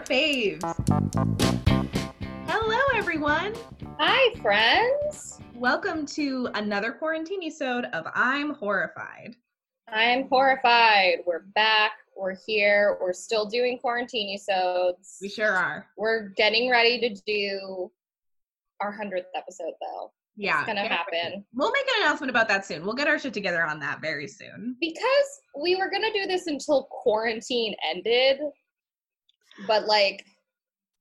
our faves. Hello, everyone. Hi, friends. Welcome to another quarantine episode of I'm Horrified. I'm horrified. We're back. We're here. We're still doing quarantine episodes. We sure are. We're getting ready to do our 100th episode, though. Yeah. It's going to happen. We'll make an announcement about that soon. We'll get our shit together on that very soon. Because we were going to do this until quarantine ended, but like,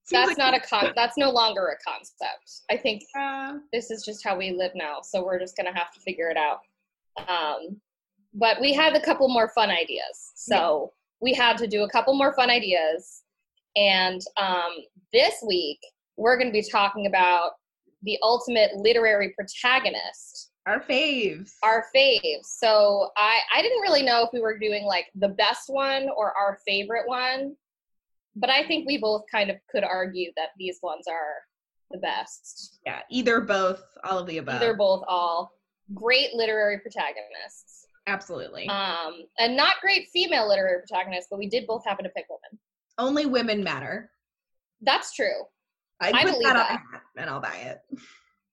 Seems that's like- not a con. That's no longer a concept. I think Uh, this is just how we live now. So we're just gonna have to figure it out. Um, but we had a couple more fun ideas, so we had to do a couple more fun ideas. And um, this week we're to be talking about the ultimate literary protagonist, our faves. our faves. So I I didn't really know if we were doing like the best one or our favorite one, but I think we both kind of could argue that these ones are the best yeah, either, both, all of the above. either both all great literary protagonists Absolutely. um and not great female literary protagonists but we did both happen to pick women Only women matter. that's true I'd I believe that on that. hat and I'll buy it.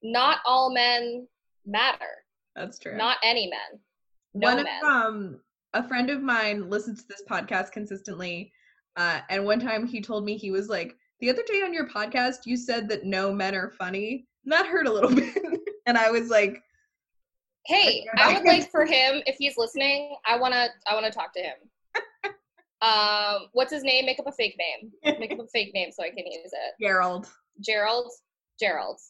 not all men matter That's true. not any men no one of, men um a friend of mine listens to this podcast consistently uh and one time he told me he was like the other day on your podcast you said that no men are funny. And that hurt a little bit. And i was like hey i would like for him if he's listening i want to i want to talk to him. Um what's his name? Make up a fake name. Make up a fake name so i can use it. Gerald. Gerald? Gerald.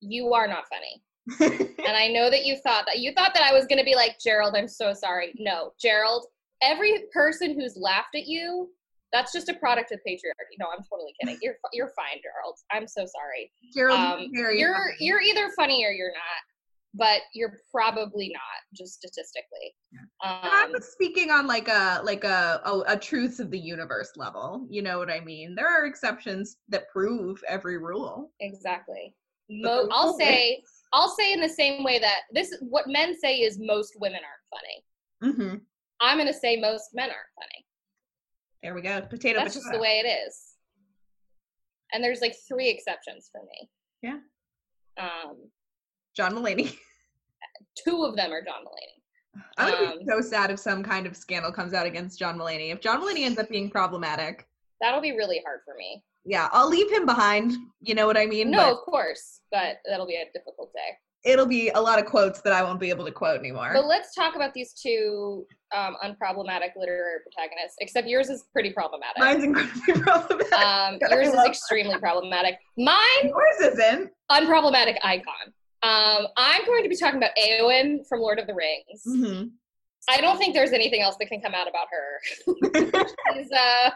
You are not funny. And I know that you thought that you thought that I was gonna be like Gerald. I'm so sorry. No, Gerald. Every person who's laughed at you, that's just a product of patriarchy. No, I'm totally kidding. You're you're fine, Gerald. I'm so sorry. gerald Um, you're funny. you're either funny or you're not, but you're probably not, just statistically. i Um, was speaking on like a like a, a a truths of the universe level you know what i mean there are exceptions that prove every rule exactly. Mo- I'll say I'll say in the same way that this what men say is most women aren't funny. hmm I'm gonna say most men aren't funny. there we go potato That's just the way it is. And there's like three exceptions for me. Yeah. Um, john mulaney two of them are John Mulaney. I would Um, be so sad if some kind of scandal comes out against John Mulaney. If John Mulaney ends up being problematic, That'll be really hard for me. yeah, I'll leave him behind. You know what I mean? No, of course, but that'll be a difficult day. It'll be a lot of quotes that I won't be able to quote anymore. But let's talk about these two um, unproblematic literary protagonists. Except yours is pretty problematic. Mine's incredibly problematic. um, yours is extremely problematic. Mine, Yours isn't. unproblematic icon. Um, I'm going to be talking about Eowyn from Lord of the Rings. hmm I don't think there's anything else that can come out about her. she's uh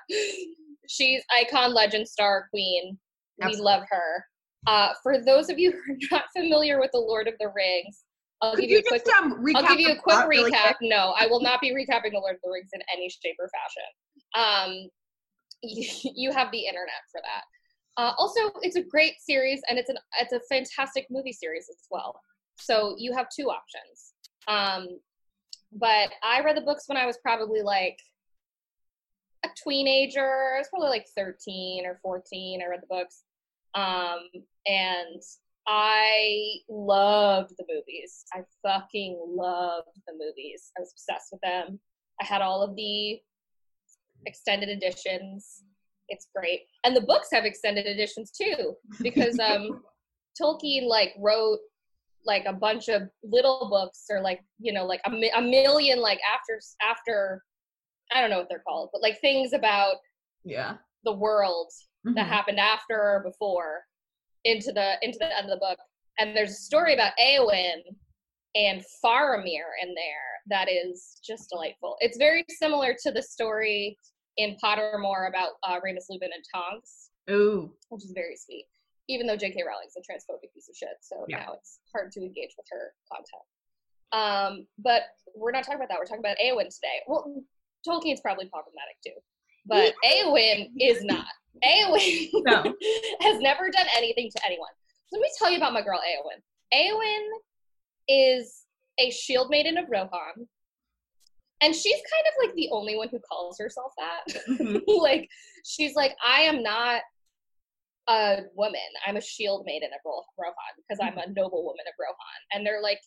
she's icon legend star queen we love her uh for those of you who are not familiar with the lord of the rings i'll Could give you a quick just um, recap i'll give you a quick plot really no i will not be recapping the lord of the rings in any shape or fashion um you, you have the internet for that uh, also it's a great series and it's an it's a fantastic movie series as well so you have two options um but i read the books when i was probably like a teenager. I was probably like 13 or 14. I read the books. Um, and I loved the movies. I fucking loved the movies. I was obsessed with them. I had all of the extended editions. It's great. And the books have extended editions too, because um, Tolkien like wrote like a bunch of little books or like you know like a, mi- a million like after after I don't know what they're called, but like things about Yeah. the world that Mhm. happened after or before into the into the end of the book. And there's a story about Eowyn and Faramir in there that is just delightful. It's very similar to the story in Pottermore about uh, Remus Lupin and Tonks, Ooh. which is very sweet. Even though J.K. Rowling's a transphobic piece of shit, so Yeah. now it's hard to engage with her content. Um, but we're not talking about that. We're talking about Eowyn today. Well, Tolkien's probably problematic too, but Eowyn is not. Eowyn No. has never done anything to anyone. Let me tell you about my girl Eowyn. Eowyn is a shield maiden of Rohan and she's kind of like the only one who calls herself that. Mhm. like she's like, I am not a woman. I'm a shield maiden of Rohan because I'm a noble woman of Rohan. And they're like,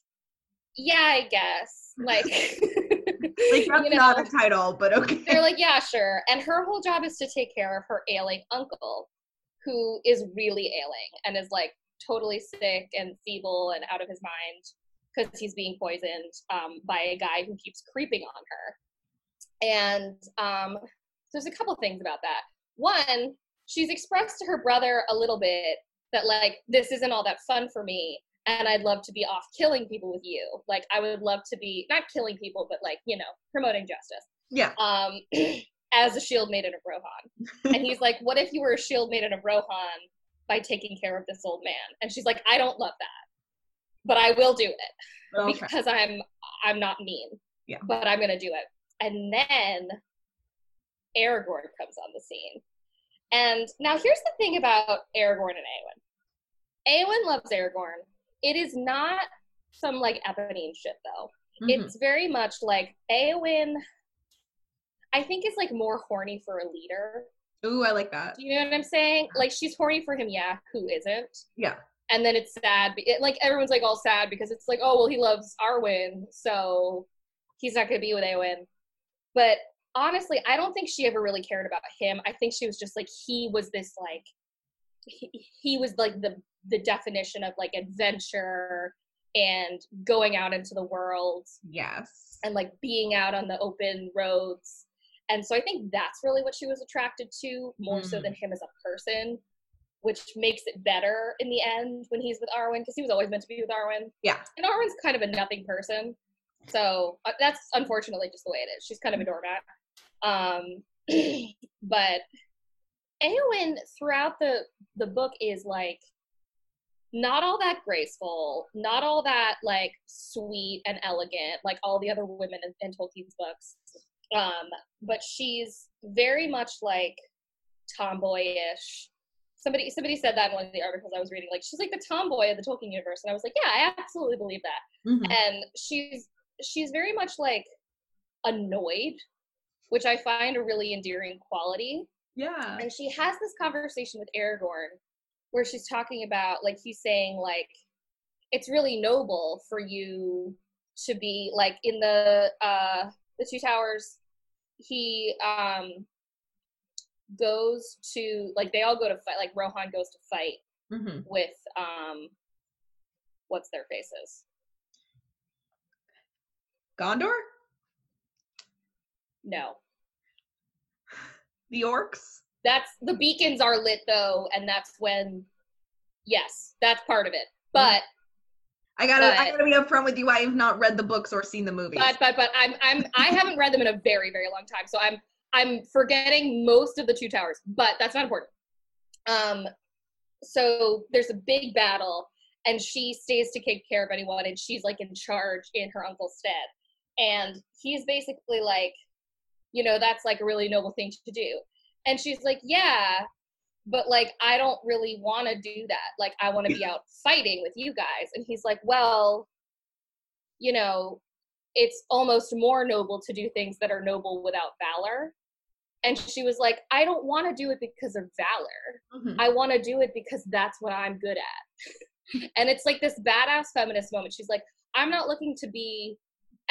yeah, I guess. Like, Like that's you know, not a title, but okay. they're like, yeah, sure. And her whole job is to take care of her ailing uncle, who is really ailing and is like totally sick and feeble and out of his mind because he's being poisoned um, by a guy who keeps creeping on her. And um, there's a couple things about that. One, she's expressed to her brother a little bit that like this isn't all that fun for me and I'd love to be off killing people with you. Like I would love to be not killing people, but like, you know, promoting justice yeah. um, as a shield maiden of Rohan. And he's like, What if you were a shield maiden of Rohan by taking care of this old man? And she's like, I don't love that. But I will do it Okay. because I'm I'm not mean. Yeah. But I'm gonna do it. And then Aragorn comes on the scene. And now here's the thing about Aragorn and Eowyn. Eowyn loves Aragorn. It is not some like Eponine shit though Mhm. it's very much like Eowyn. I think is like more horny for a leader. Ooh, I like that. Do you know what I'm saying? Like she's horny for him, yeah. Who isn't? Yeah. And then it's sad. It, like everyone's like all sad because it's like, oh well, he loves Arwen, so he's not gonna be with Eowyn. But honestly, I don't think she ever really cared about him. I think she was just like he was this like he, he was like the the definition of like adventure and going out into the world Yes. and like being out on the open roads. And so I think that's really what she was attracted to more so Mm. than him as a person, which makes it better in the end when he's with Arwen because he was always meant to be with Arwen. Yeah. And Arwen's kind of a nothing person. So uh, that's unfortunately just the way it is. She's kind of a doormat. Um, but Eowyn throughout the the book is like not all that graceful, not all that like sweet and elegant, like all the other women in, in Tolkien's books. Um, but she's very much like tomboyish. Somebody somebody said that in one of the articles I was reading. Like she's like the tomboy of the Tolkien universe, and I was like, yeah, I absolutely believe that Mhm. and she's she's very much like annoyed which i find a really endearing quality Yeah. and she has this conversation with aragorn where she's talking about like he's saying like it's really noble for you to be like in the uh the two towers he um goes to like they all go to fight like rohan goes to fight Mhm. with um what's their faces Gondor? no The orcs? That's the beacons are lit though and that's when yes that's part of it. But I gotta I gotta be upfront with you. I have not read the books or seen the movies. but but but i'm i'm i haven't read them in a very very long time. So i'm i'm forgetting most of the two towers but that's not important. Um so there's a big battle and she stays to take care of anyone and she's like in charge in her uncle's stead. And he's basically like you know that's like a really noble thing to do and she's like yeah but like i don't really want to do that like i want to be out fighting with you guys and he's like well you know it's almost more noble to do things that are noble without valor and she was like i don't want to do it because of valor Mhm. I want to do it because that's what I'm good at. and it's like this badass feminist moment. She's like, I'm not looking to be,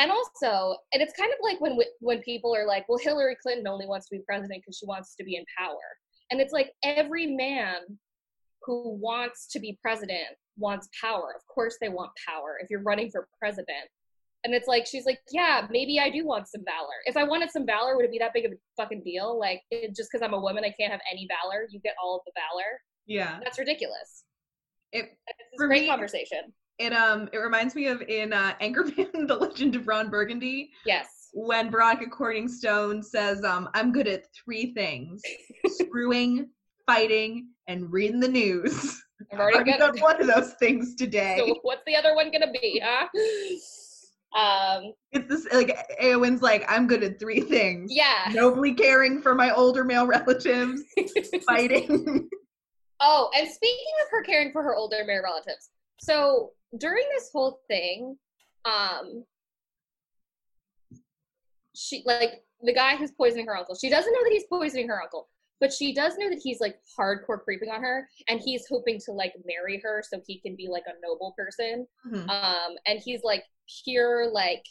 and also, and it's kind of like when when people are like, well, Hillary Clinton only wants to be president because she wants to be in power, and it's like every man who wants to be president wants power. Of course, they want power. If you're running for president. And it's like she's like, yeah, maybe I do want some valor. If I wanted some valor, would it be that big of a fucking deal? Like, it, just because I'm a woman, I can't have any valor. You get all of the valor. Yeah. That's ridiculous. It For a great me- conversation. It um it reminds me of in uh Anchorman, The Legend of Ron Burgundy, Yes. when Veronica Corningstone says, um, I'm good at three things. Screwing, fighting, and reading the news. I've already done got. one of those things today. So what's the other one gonna be, huh? Um. it's this like Eowyn's like, I'm good at three things. Yeah. Nobly caring for my older male relatives, fighting. Oh, and speaking of her caring for her older male relatives, so during this whole thing, um, she like the guy who's poisoning her uncle. She doesn't know that he's poisoning her uncle, but she does know that he's like hardcore creeping on her, and he's hoping to like marry her so he can be like a noble person. Mhm. Um, and he's like pure like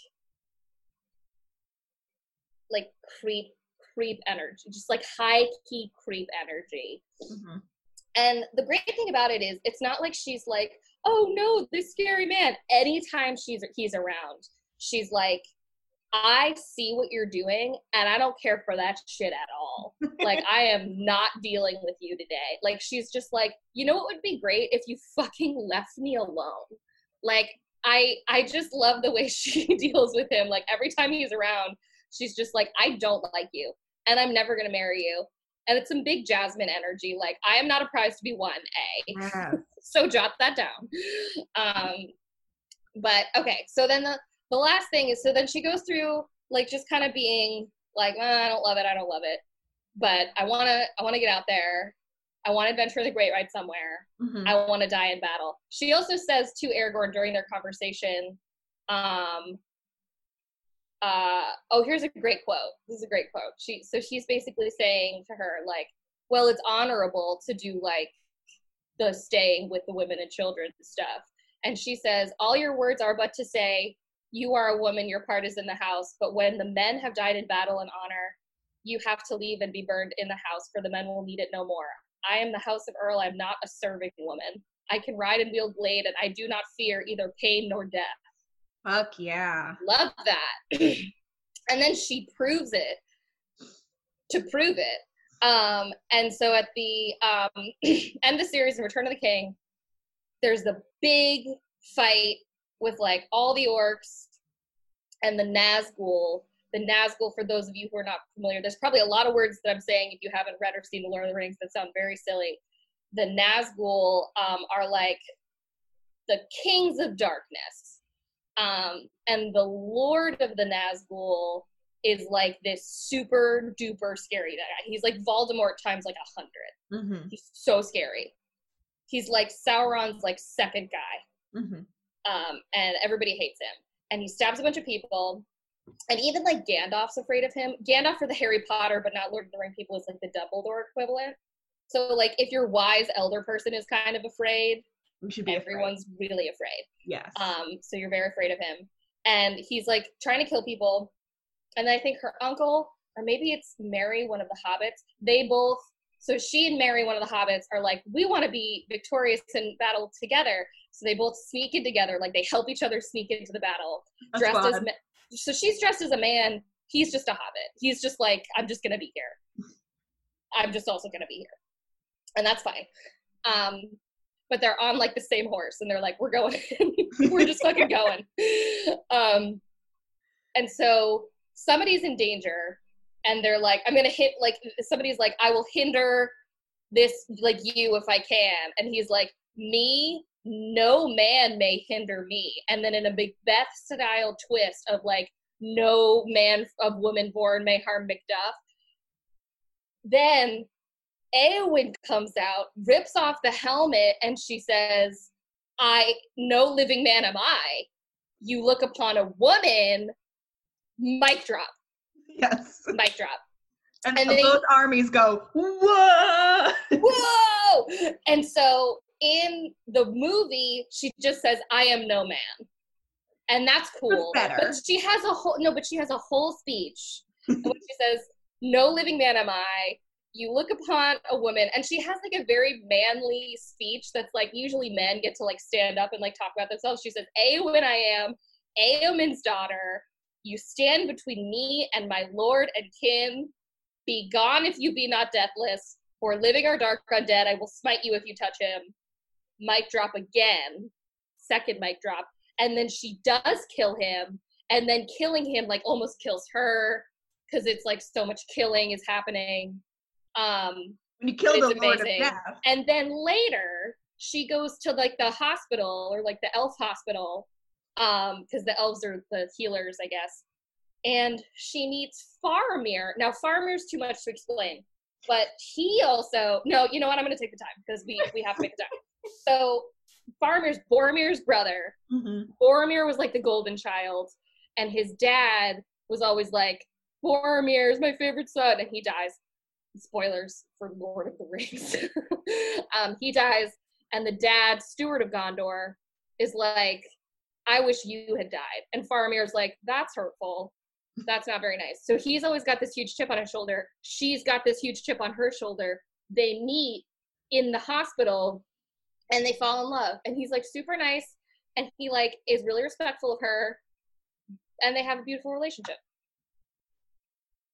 like creep creep energy, just like high key creep energy. Mhm. And the great thing about it is, it's not like she's like, "Oh no, this scary man." Anytime she's he's around, she's like, "I see what you're doing, and I don't care for that shit at all. like, I am not dealing with you today." Like, she's just like, "You know what would be great if you fucking left me alone." Like, I I just love the way she deals with him. Like every time he's around, she's just like, "I don't like you, and I'm never gonna marry you." And it's some big Jasmine energy. Like, I am not a prize to be won. A. so jot that down. Um but okay so then the the last thing is so then she goes through like just kind of being like "Uh, i don't love it i don't love it but i want to i want to get out there. I want to adventure the great ride somewhere. Mhm. i want to die in battle. She also says to aragorn during their conversation um uh oh here's a great quote. This is a great quote. She so she's basically saying to her like well it's honorable to do like the staying with the women and children and stuff. And she says, All your words are but to say, You are a woman, your part is in the house. But when the men have died in battle and honor, you have to leave and be burned in the house, for the men will need it no more. I am the house of Eorl. I'm not a serving woman. I can ride and wield blade, and I do not fear either pain nor death. Fuck yeah. Love that. and then she proves it to prove it. Um, and so at the um, end of the series, in Return of the King, there's the big fight with like all the orcs and the Nazgul. The Nazgul, for those of you who are not familiar, there's probably a lot of words that I'm saying if you haven't read or seen The Lord of the Rings that sound very silly. The Nazgul um, are like the kings of darkness. Um, and the Lord of the Nazgul is like this super duper scary guy. He's like Voldemort times like a hundred. Mm-hmm. He's so scary. He's like Sauron's like second guy, Mm-hmm. um, and everybody hates him. And he stabs a bunch of people, and even like Gandalf's afraid of him. Gandalf for the Harry Potter, but not Lord of the Ring people is like the Dumbledore equivalent. So like if your wise elder person is kind of afraid, We should be afraid. everyone's really afraid. Yes. Um, so you're very afraid of him. And he's like trying to kill people. And then I think her uncle, or maybe it's Merry, one of the hobbits, they both, so she and Merry, one of the hobbits, are like, we want to be victorious in battle together. So they both sneak in together, like they help each other sneak into the battle. That's dressed as ma- so she's dressed as a man. He's just a hobbit. He's just like, I'm just gonna be here. I'm just also gonna be here, and that's fine. Um, but they're on like the same horse, and they're like, we're going. we're just fucking going. Um, and so somebody's in danger, and they're like, I'm gonna hit. Like somebody's like, I will hinder this like you if I can, and he's like, me no man may hinder me. And then in a Macbeth style twist of like, no man of woman born may harm Macduff. Then Eowyn comes out, rips off the helmet, and she says, I, no living man am I. You look upon a woman, mic drop, yes. mic drop. And, And both armies go, whoa! Whoa! And so in the movie, she just says, I am no man. And that's cool. better. But she has a whole no, but she has a whole speech. in which she says, No living man am I. You look upon a woman, and she has like a very manly speech that's like usually men get to like stand up and like talk about themselves. She says, Eowyn I am, a Eomund's daughter, you stand between me and my lord and kin. Be gone if you be not deathless, for living or dark undead, I will smite you if you touch him. Mic drop again. Second mic drop. And then she does kill him, and then killing him like almost kills her because it's like so much killing is happening. Um, When you kill the Lord of amazing. Death. and then later she goes to like the hospital or like the elf hospital um because the elves are the healers i guess and she meets faramir now faramir's too much to explain but he also no you know what i'm gonna take the time because we we have to make the time so faramir's boromir's brother Mhm. Boromir was like the golden child, and his dad was always like, Boromir is my favorite son, and he dies. Spoilers for Lord of the Rings. um, he dies, and the dad, steward of Gondor, is like, I wish you had died. And Faramir's like, that's hurtful. That's not very nice. So he's always got this huge chip on his shoulder. She's got this huge chip on her shoulder. They meet in the hospital and they fall in love. And he's like super nice and he like is really respectful of her and they have a beautiful relationship.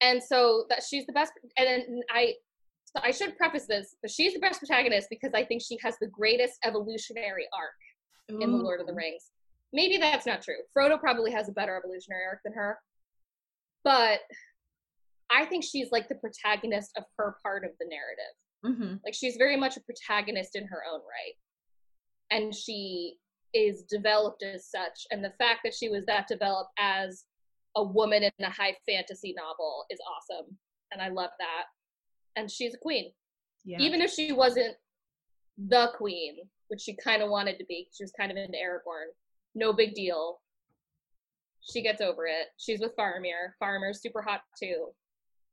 And so that she's the best and then I so I should preface this, but she's the best protagonist because I think she has the greatest evolutionary arc Ooh. in the Lord of the Rings. Maybe that's not true. Frodo probably has a better evolutionary arc than her. But I think she's like the protagonist of her part of the narrative. Mm-hmm. Like she's very much a protagonist in her own right. And she is developed as such. And the fact that she was that developed as a woman in a high fantasy novel is awesome. And I love that. And she's a queen. Yeah. Even if she wasn't the queen, which she kind of wanted to be, she was kind of into Aragorn. No big deal. She gets over it. She's with Faramir. Faramir's super hot too.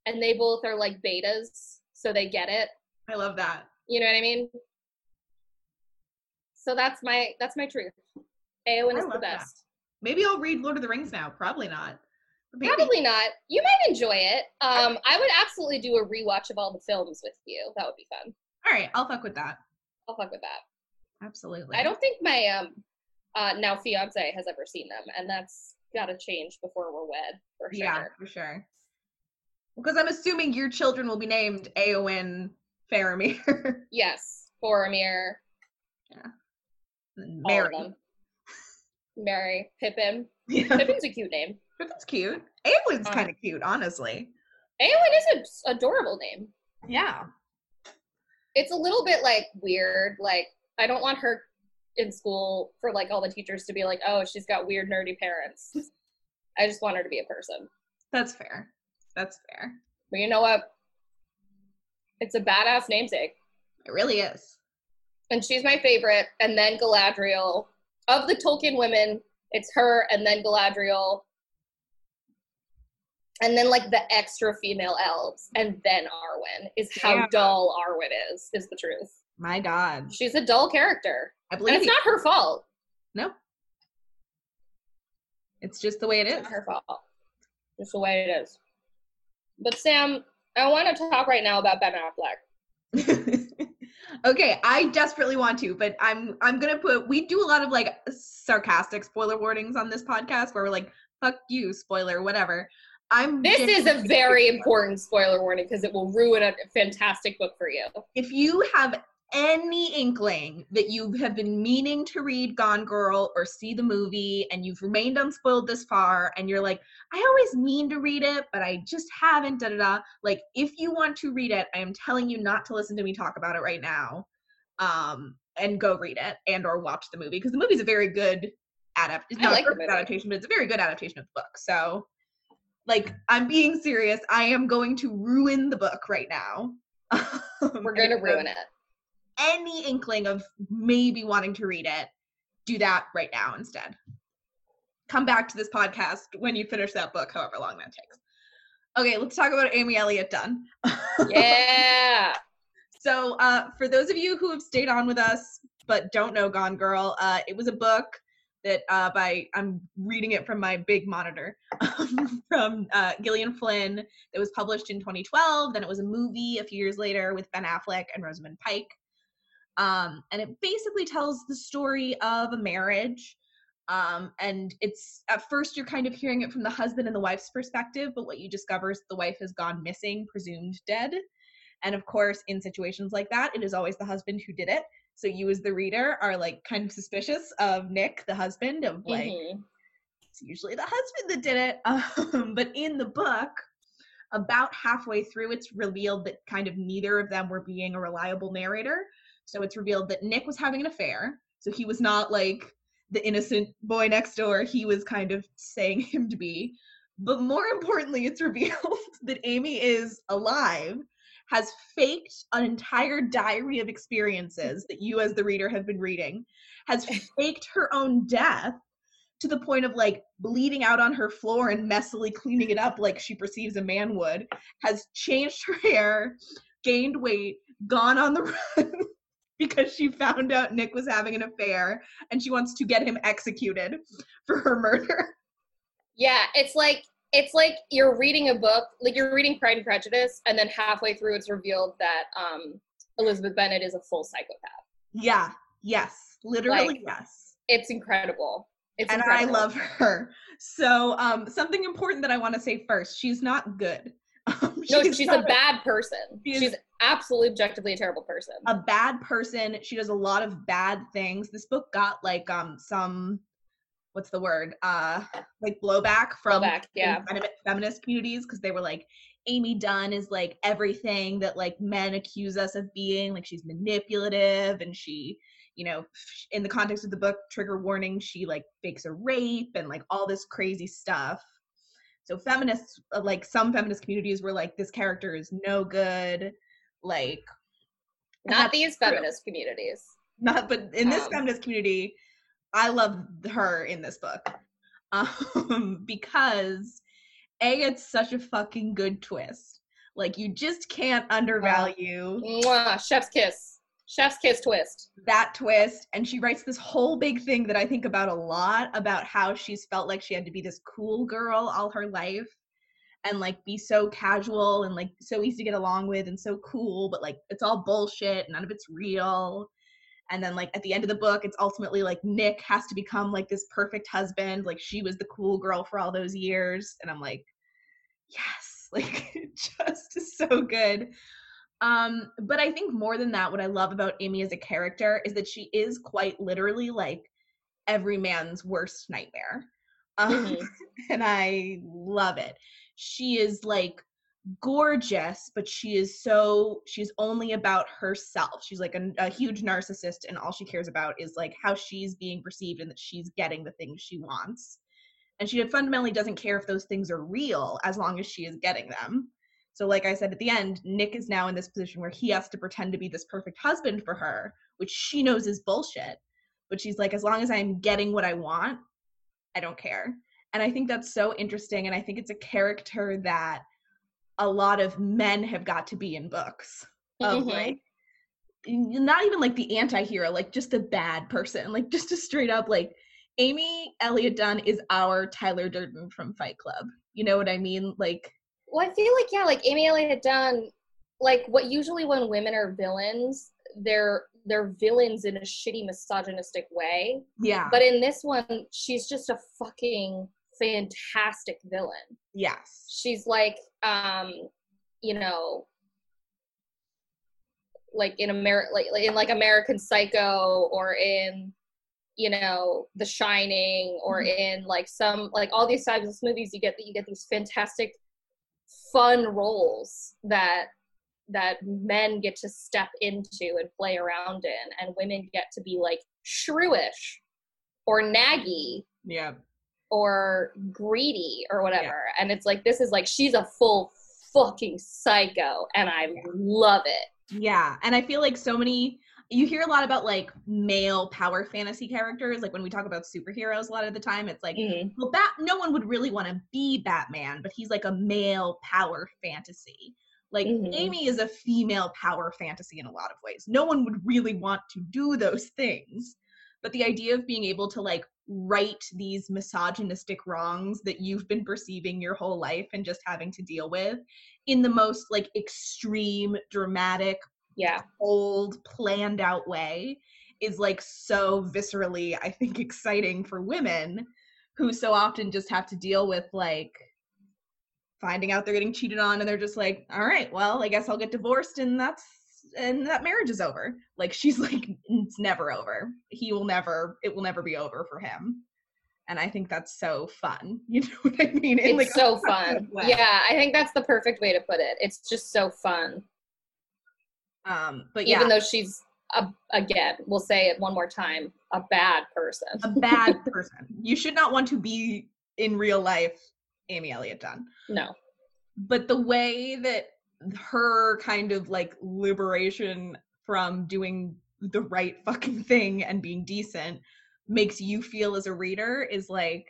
And they both are like betas, so they get it. I love that. You know what I mean? So that's my that's my truth. Eowyn is the best. That. Maybe I'll read Lord of the Rings now. Probably not. Maybe. Probably not. You might enjoy it. Um, I would absolutely do a rewatch of all the films with you. That would be fun. All right, I'll fuck with that. I'll fuck with that. Absolutely. I don't think my um uh now fiance has ever seen them, and that's gotta change before we're wed for sure. Yeah, for sure. Because I'm assuming your children will be named Eowyn Faramir. yes, Boromir. Yeah. Merry. Mary Pippin. Yeah. Pippin's a cute name. Pippin's cute. Eowyn's um, kind of cute, honestly. Aowen is an adorable name. Yeah. It's a little bit like weird. Like I don't want her in school for like all the teachers to be like, oh, she's got weird nerdy parents. I just want her to be a person. That's fair. That's fair. But you know what? It's a badass namesake. It really is. And she's my favorite. And then Galadriel. Of the Tolkien women, it's her and then Galadriel. And then like the extra female elves. And then Arwen is how yeah. dull Arwen is, is the truth. My God. She's a dull character. I believe and it's you. not her fault. No. It's just the way it it's is. her fault. Just the way it is. But Sam, I want to talk right now about Ben Affleck. okay, I desperately want to, but I'm I'm gonna put we do a lot of like sarcastic spoiler warnings on this podcast where we're like, fuck you, spoiler, whatever. I'm This is a very important spoiler warning because it will ruin a fantastic book for you. If you have any inkling that you have been meaning to read Gone Girl or see the movie and you've remained unspoiled this far and you're like, I always mean to read it, but I just haven't, da da da. Like, if you want to read it, I am telling you not to listen to me talk about it right now. Um, and go read it and or watch the movie because the movie's a very good adapt it's not like a perfect adaptation, but it's a very good adaptation of the book. So like I'm being serious. I am going to ruin the book right now. We're gonna ruin it any inkling of maybe wanting to read it, do that right now instead. Come back to this podcast when you finish that book, however long that takes. Okay, let's talk about Amy Elliott Dunn. yeah. so, uh, for those of you who have stayed on with us but don't know Gone Girl, uh, it was a book that uh, by I'm reading it from my big monitor from uh, Gillian Flynn that was published in 2012. Then it was a movie a few years later with Ben Affleck and Rosamund Pike. Um, and it basically tells the story of a marriage. Um, and it's at first you're kind of hearing it from the husband and the wife's perspective, but what you discover is the wife has gone missing, presumed dead. And of course, in situations like that, it is always the husband who did it. So you, as the reader, are like kind of suspicious of Nick, the husband, of like, mm-hmm. it's usually the husband that did it. Um, but in the book, about halfway through, it's revealed that kind of neither of them were being a reliable narrator. So it's revealed that Nick was having an affair. So he was not like the innocent boy next door he was kind of saying him to be. But more importantly, it's revealed that Amy is alive, has faked an entire diary of experiences that you, as the reader, have been reading, has faked her own death to the point of like bleeding out on her floor and messily cleaning it up like she perceives a man would, has changed her hair, gained weight, gone on the run because she found out Nick was having an affair and she wants to get him executed for her murder. Yeah, it's like it's like you're reading a book, like you're reading Pride and Prejudice, and then halfway through it's revealed that um, Elizabeth Bennet is a full psychopath. Yeah, yes, literally Like, yes. It's incredible. It's and incredible. I love her. So, um, something important that I want to say first: she's not good. Um, No, she's, a bad person. She is- she's absolutely objectively a terrible person. a bad person. She does a lot of bad things. This book got like um some what's the word? Uh like blowback from Blowback, yeah. feminist communities because they were like Amy Dunn is like everything that like men accuse us of being. Like she's manipulative and she, you know, in the context of the book, trigger warning, she like fakes a rape and like all this crazy stuff. So feminists, uh, like some feminist communities, were like, this character is no good. Like Not these true. feminist communities. not but in this Um, feminist community i love her in this book um because a it's such a fucking good twist like you just can't undervalue Mwah, chef's kiss. Chef's kiss twist. that twist and she writes this whole big thing that i think about a lot about how she's felt like she had to be this cool girl all her life and like be so casual and like so easy to get along with and so cool but like it's all bullshit none of it's real. And then like at the end of the book it's ultimately like nick has to become like this perfect husband like she was the cool girl for all those years and i'm like yes like just is so good. Um but i think more than that what i love about amy as a character is that she is quite literally like every man's worst nightmare. Um, Mhm. and i love it she is like gorgeous but she is so she's only about herself. She's like a, a huge narcissist and all she cares about is like how she's being perceived and that she's getting the things she wants. And she fundamentally doesn't care if those things are real as long as she is getting them. So like i said at the end nick is now in this position where he has to pretend to be this perfect husband for her which she knows is bullshit. But she's like as long as i'm getting what i want i don't care and i think that's so interesting and i think it's a character that a lot of men have got to be in books of Mhm. like not even like the anti-hero like just a bad person like just a straight up like amy elliott dunn is our tyler durden from fight club you know what i mean like Well, I feel like yeah, like Amy Elliott dunn like what usually when women are villains, they're they're villains in a shitty misogynistic way. yeah But in this one, she's just a fucking fantastic villain. yes She's like um, you know, like in America like, in like American Psycho or in you know The Shining or Mhm. in like some like all these types of movies you get that you get these fantastic fun roles that that men get to step into and play around in and women get to be like shrewish or naggy yeah or greedy or whatever and it's like this is like she's a full fucking psycho and i Yeah. love it Yeah, and I feel like so many you hear a lot about like male power fantasy characters. Like when we talk about superheroes, a lot of the time it's like, Mhm. well, Bat. No one would really want to be Batman, but he's like a male power fantasy. Like Mhm. Amy is a female power fantasy in a lot of ways. No one would really want to do those things, but the idea of being able to like right these misogynistic wrongs that you've been perceiving your whole life and just having to deal with in the most like extreme dramatic yeah. old planned out way is like so viscerally i think exciting for women who so often just have to deal with like finding out they're getting cheated on and they're just like all right well i guess i'll get divorced and that's and that marriage is over. Like she's like it's never over. He will never it will never be over for him. And i think that's so fun. You know what i mean? In, it's like, so fun. yeah i think that's the perfect way to put it. It's just so fun. Um but yeah. even though she's a, again we'll say it one more time a bad person. A bad person. You should not want to be in real life Amy Elliott Dunn. no. But the way that her kind of like liberation from doing the right fucking thing and being decent makes you feel as a reader is like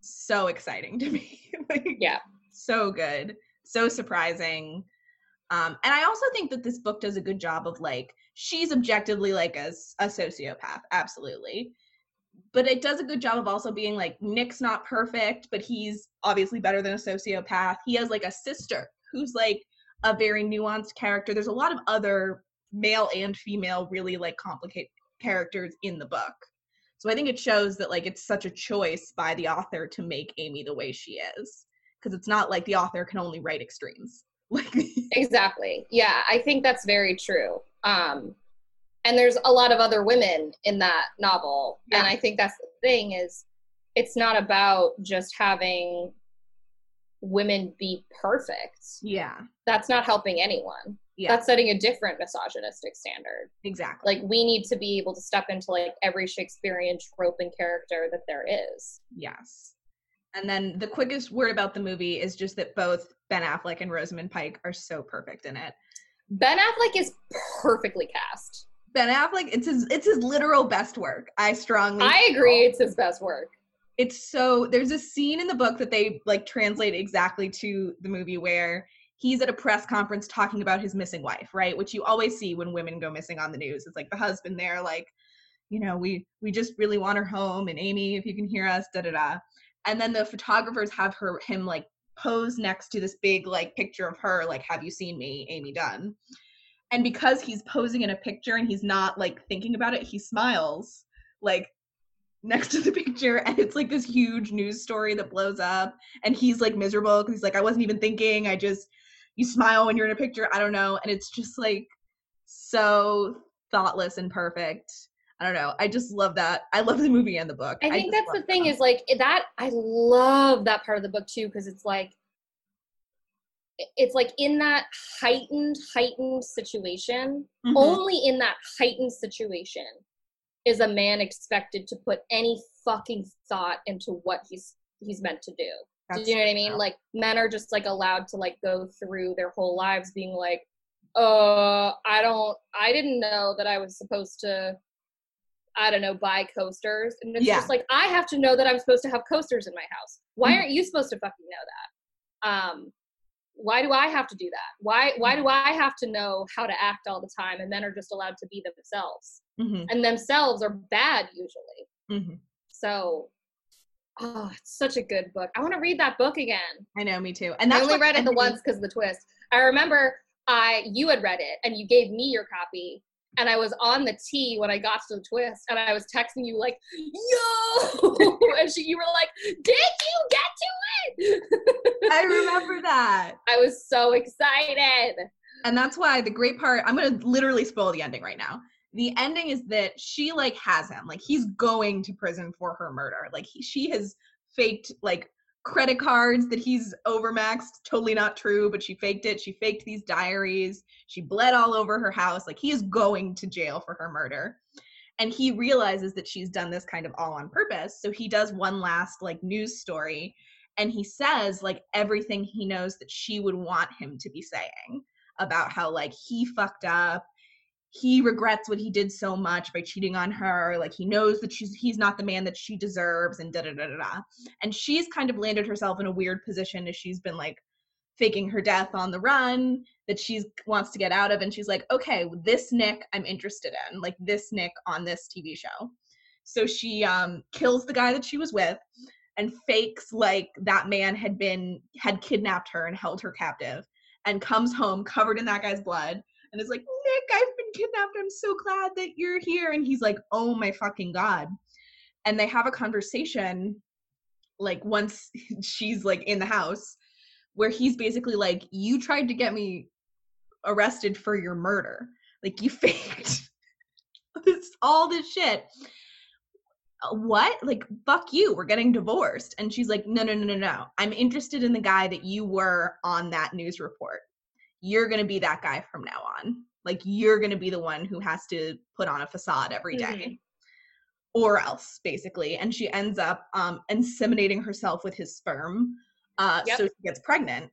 so exciting to me. like, Yeah. so good, so surprising. Um, and I also think that this book does a good job of like she's objectively like a, a sociopath, absolutely. But it does a good job of also being like Nick's not perfect, but he's obviously better than a sociopath. He has like a sister who's like a very nuanced character. There's a lot of other male and female really like complicated characters in the book. So I think it shows that like it's such a choice by the author to make Amy the way she is because it's not like the author can only write extremes. Like Exactly. Yeah, I think that's very true. Um, and there's a lot of other women in that novel, and I think that's the thing is, it's not about just having women be perfect. yeah, That's not helping anyone. yeah, That's setting a different misogynistic standard. exactly. Like we need to be able to step into like every Shakespearean trope and character that there is. Yes. And then the quickest word about the movie is just that both Ben Affleck and Rosamund Pike are so perfect in it. Ben Affleck is perfectly cast. Ben Affleck, it's his it's his literal best work. I strongly I agree, feel. it's his best work. It's so there's a scene in the book that they like translate exactly to the movie where he's at a press conference talking about his missing wife, right? Which you always see when women go missing on the news. It's like the husband there like, you know, we we just really want her home and Amy, if you can hear us, da da da. And then the photographers have her him like pose next to this big like picture of her like have you seen me, Amy Dunn. And because he's posing in a picture and he's not like thinking about it, he smiles like next to the picture and it's like this huge news story that blows up and he's like miserable because he's like i wasn't even thinking. I just you smile when you're in a picture. I don't know. And it's just like so thoughtless and perfect. I don't know. I just love that. I love the movie and the book. I think just that's the thing them. is like that I love that part of the book too because it's like it's like in that heightened heightened situation Mhm. only in that heightened situation is a man expected to put any fucking thought into what he's he's meant to do. That's do you know what I mean? true. Like men are just like allowed to like go through their whole lives being like, uh, I don't I didn't know that I was supposed to I don't know, buy coasters. And it's Yeah. just like I have to know that I'm supposed to have coasters in my house. Why Mhm. aren't you supposed to fucking know that? Um why do I have to do that? Why why do I have to know how to act all the time and men are just allowed to be themselves? Mhm, And themselves are bad usually. mhm. So oh, it's such a good book. I want to read that book again. i know me too and I only read it the once because of the twist. I remember I you had read it and you gave me your copy, and I was on the T when I got to the twist, and I was texting you like, "Yo!" and she, you were like, "Did you get to it?" i remember that I was so excited. and that's why the great part i'm gonna literally spoil the ending right now the ending is that she like has him like he's going to prison for her murder like he, she has faked like credit cards that he's overmaxed totally not true but she faked it. She faked these diaries. She bled all over her house. Like he is going to jail for her murder. And he realizes that she's done this kind of all on purpose. So he does one last like news story and he says like everything he knows that she would want him to be saying about how like he fucked up he regrets what he did so much by cheating on her. Like he knows that she's he's not the man that she deserves and da da da da da. And she's kind of landed herself in a weird position as she's been like faking her death on the run that she wants to get out of. And she's like okay this nick i'm interested in like this nick on this tv show. So she um kills the guy that she was with and fakes like that man had been had kidnapped her and held her captive and comes home covered in that guy's blood and is like nick i've been kidnapped. I'm so glad that you're here. And he's like oh my fucking god. And they have a conversation like once she's like in the house where he's basically like you tried to get me arrested for your murder. Like you faked this all this shit. "Uh, what? Like fuck you. We're getting divorced. And she's like no no no no no. I'm interested in the guy that you were on that news report you're going to be that guy from now on like you're going to be the one who has to put on a facade every day, Mhm. or else basically and she ends up um inseminating herself with his sperm uh Yep. so she gets pregnant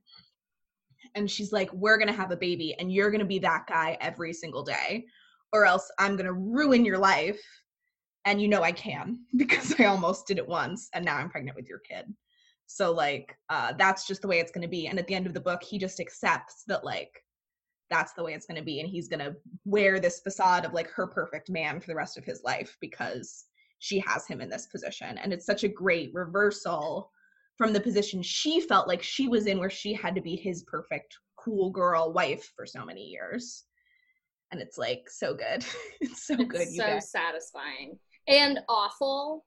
and she's like we're going to have a baby and you're going to be that guy every single day or else i'm going to ruin your life and you know I can because I almost did it once and now I'm pregnant with your kid. So like uh that's just the way it's going to be and at the end of the book he just accepts that like that's the way it's going to be and he's going to wear this facade of like her perfect man for the rest of his life because she has him in this position and it's such a great reversal from the position she felt like she was in where she had to be his perfect cool girl wife for so many years and it's like so good it's so it's good so satisfying and awful.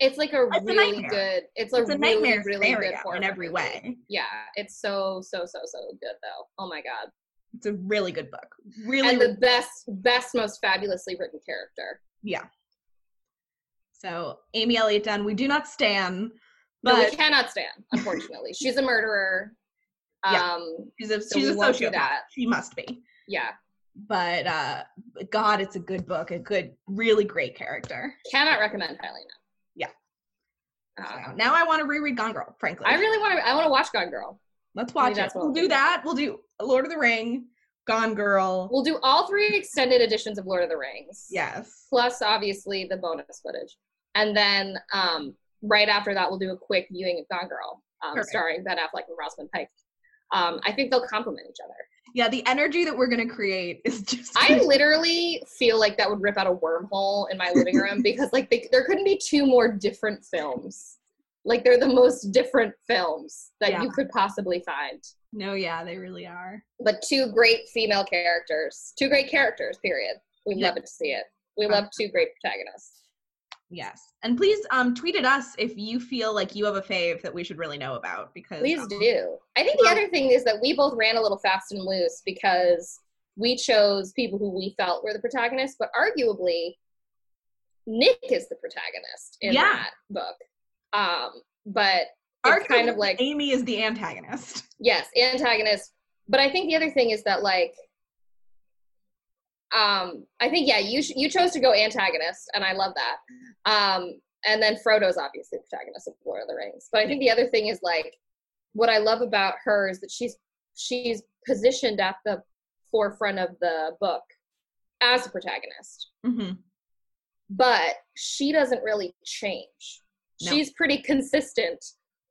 It's like a It's really nightmare. good. It's a it's a really really good in every way Yeah, it's so so so so good though. Oh my god. it's a really good book really, and really the best best most fabulously written character. yeah so amy elliott dunn we do not stand But but we cannot stand, unfortunately. She's a murderer. Yeah. Um she's a so she's a sociopath she must be yeah. but uh god it's a good book a good really great character Cannot recommend highly enough. So now i want to reread gone girl frankly I really want to I want to watch Gone Girl. let's Maybe watch it we'll do. that we'll do lord of the ring gone girl We'll do all three extended editions of Lord of the Rings. yes plus obviously the bonus footage. And then um, right after that, we'll do a quick viewing of Gone Girl, um, starring Ben Affleck and Rosamund Pike. Um, I think they'll complement each other. Yeah the energy that we're gonna create is just I literally feel like that would rip out a wormhole in my living room because like they, there couldn't be two more different films. Like they're the most different films that Yeah. you could possibly find. no yeah they really are But two great female characters, two great characters. Period. We Yeah. love to see it. We love two great protagonists. Yes. And please um tweet at us if you feel like you have a fave that we should really know about because Please um, do. I think the other thing is that we both ran a little fast and loose because we chose people who we felt were the protagonists, but arguably Nick is the protagonist in Yeah. that book. Um, but it's kind of like Amy is the antagonist. yes, antagonist. But I think the other thing is that like um I think yeah, you sh- you chose to go antagonist and I love that. Um and then Frodo's obviously the protagonist of Lord of the Rings. But I think the other thing is like what I love about her is that she's she's positioned at the forefront of the book as a protagonist. hmm But she doesn't really change. No. She's pretty consistent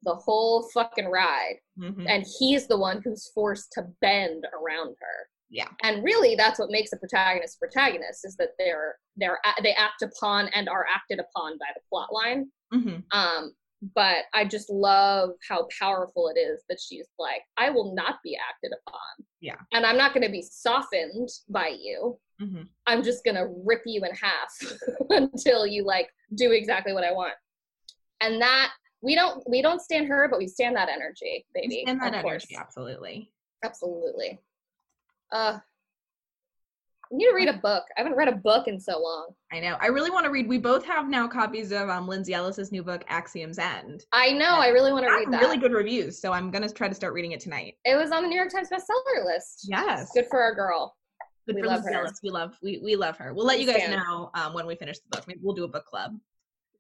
the whole fucking ride hmm and he's the one who's forced to bend around her Yeah. and really that's what makes a protagonist a protagonist is that they're they're they act upon and are acted upon by the plot line hmm um but i just love how powerful it is that she's like i will not be acted upon Yeah. and i'm not going to be softened by you hmm i'm just going to rip you in half until you like do exactly what i want and that we don't we don't stand her but we stand that energy baby And that energy, absolutely. Absolutely. Uh, I need to read a book. I haven't read a book in so long. I know. I really want to read. We both have now copies of um, Lindsay Ellis's new book, Axiom's End. I know. I really want to read that. really good reviews, so I'm gonna try to start reading it tonight. It was on the New York Times bestseller list. Yes. Good for our girl. Good We for love Lindsay her. Ellis. We love we we love her. We'll let you guys stand. know um, when we finish the book. Maybe we'll do a book club.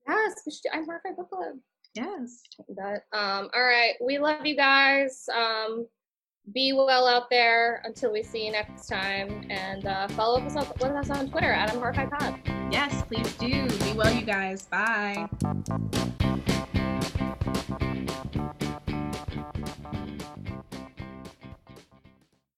Yes, we should. I'm part Mark Book Club. Yes. But um, all right. We love you guys. Um, be well out there until we see you next time, and uh, follow us up with us on Twitter at Horrify Pod. Yes, please do. Be well, you guys. Bye.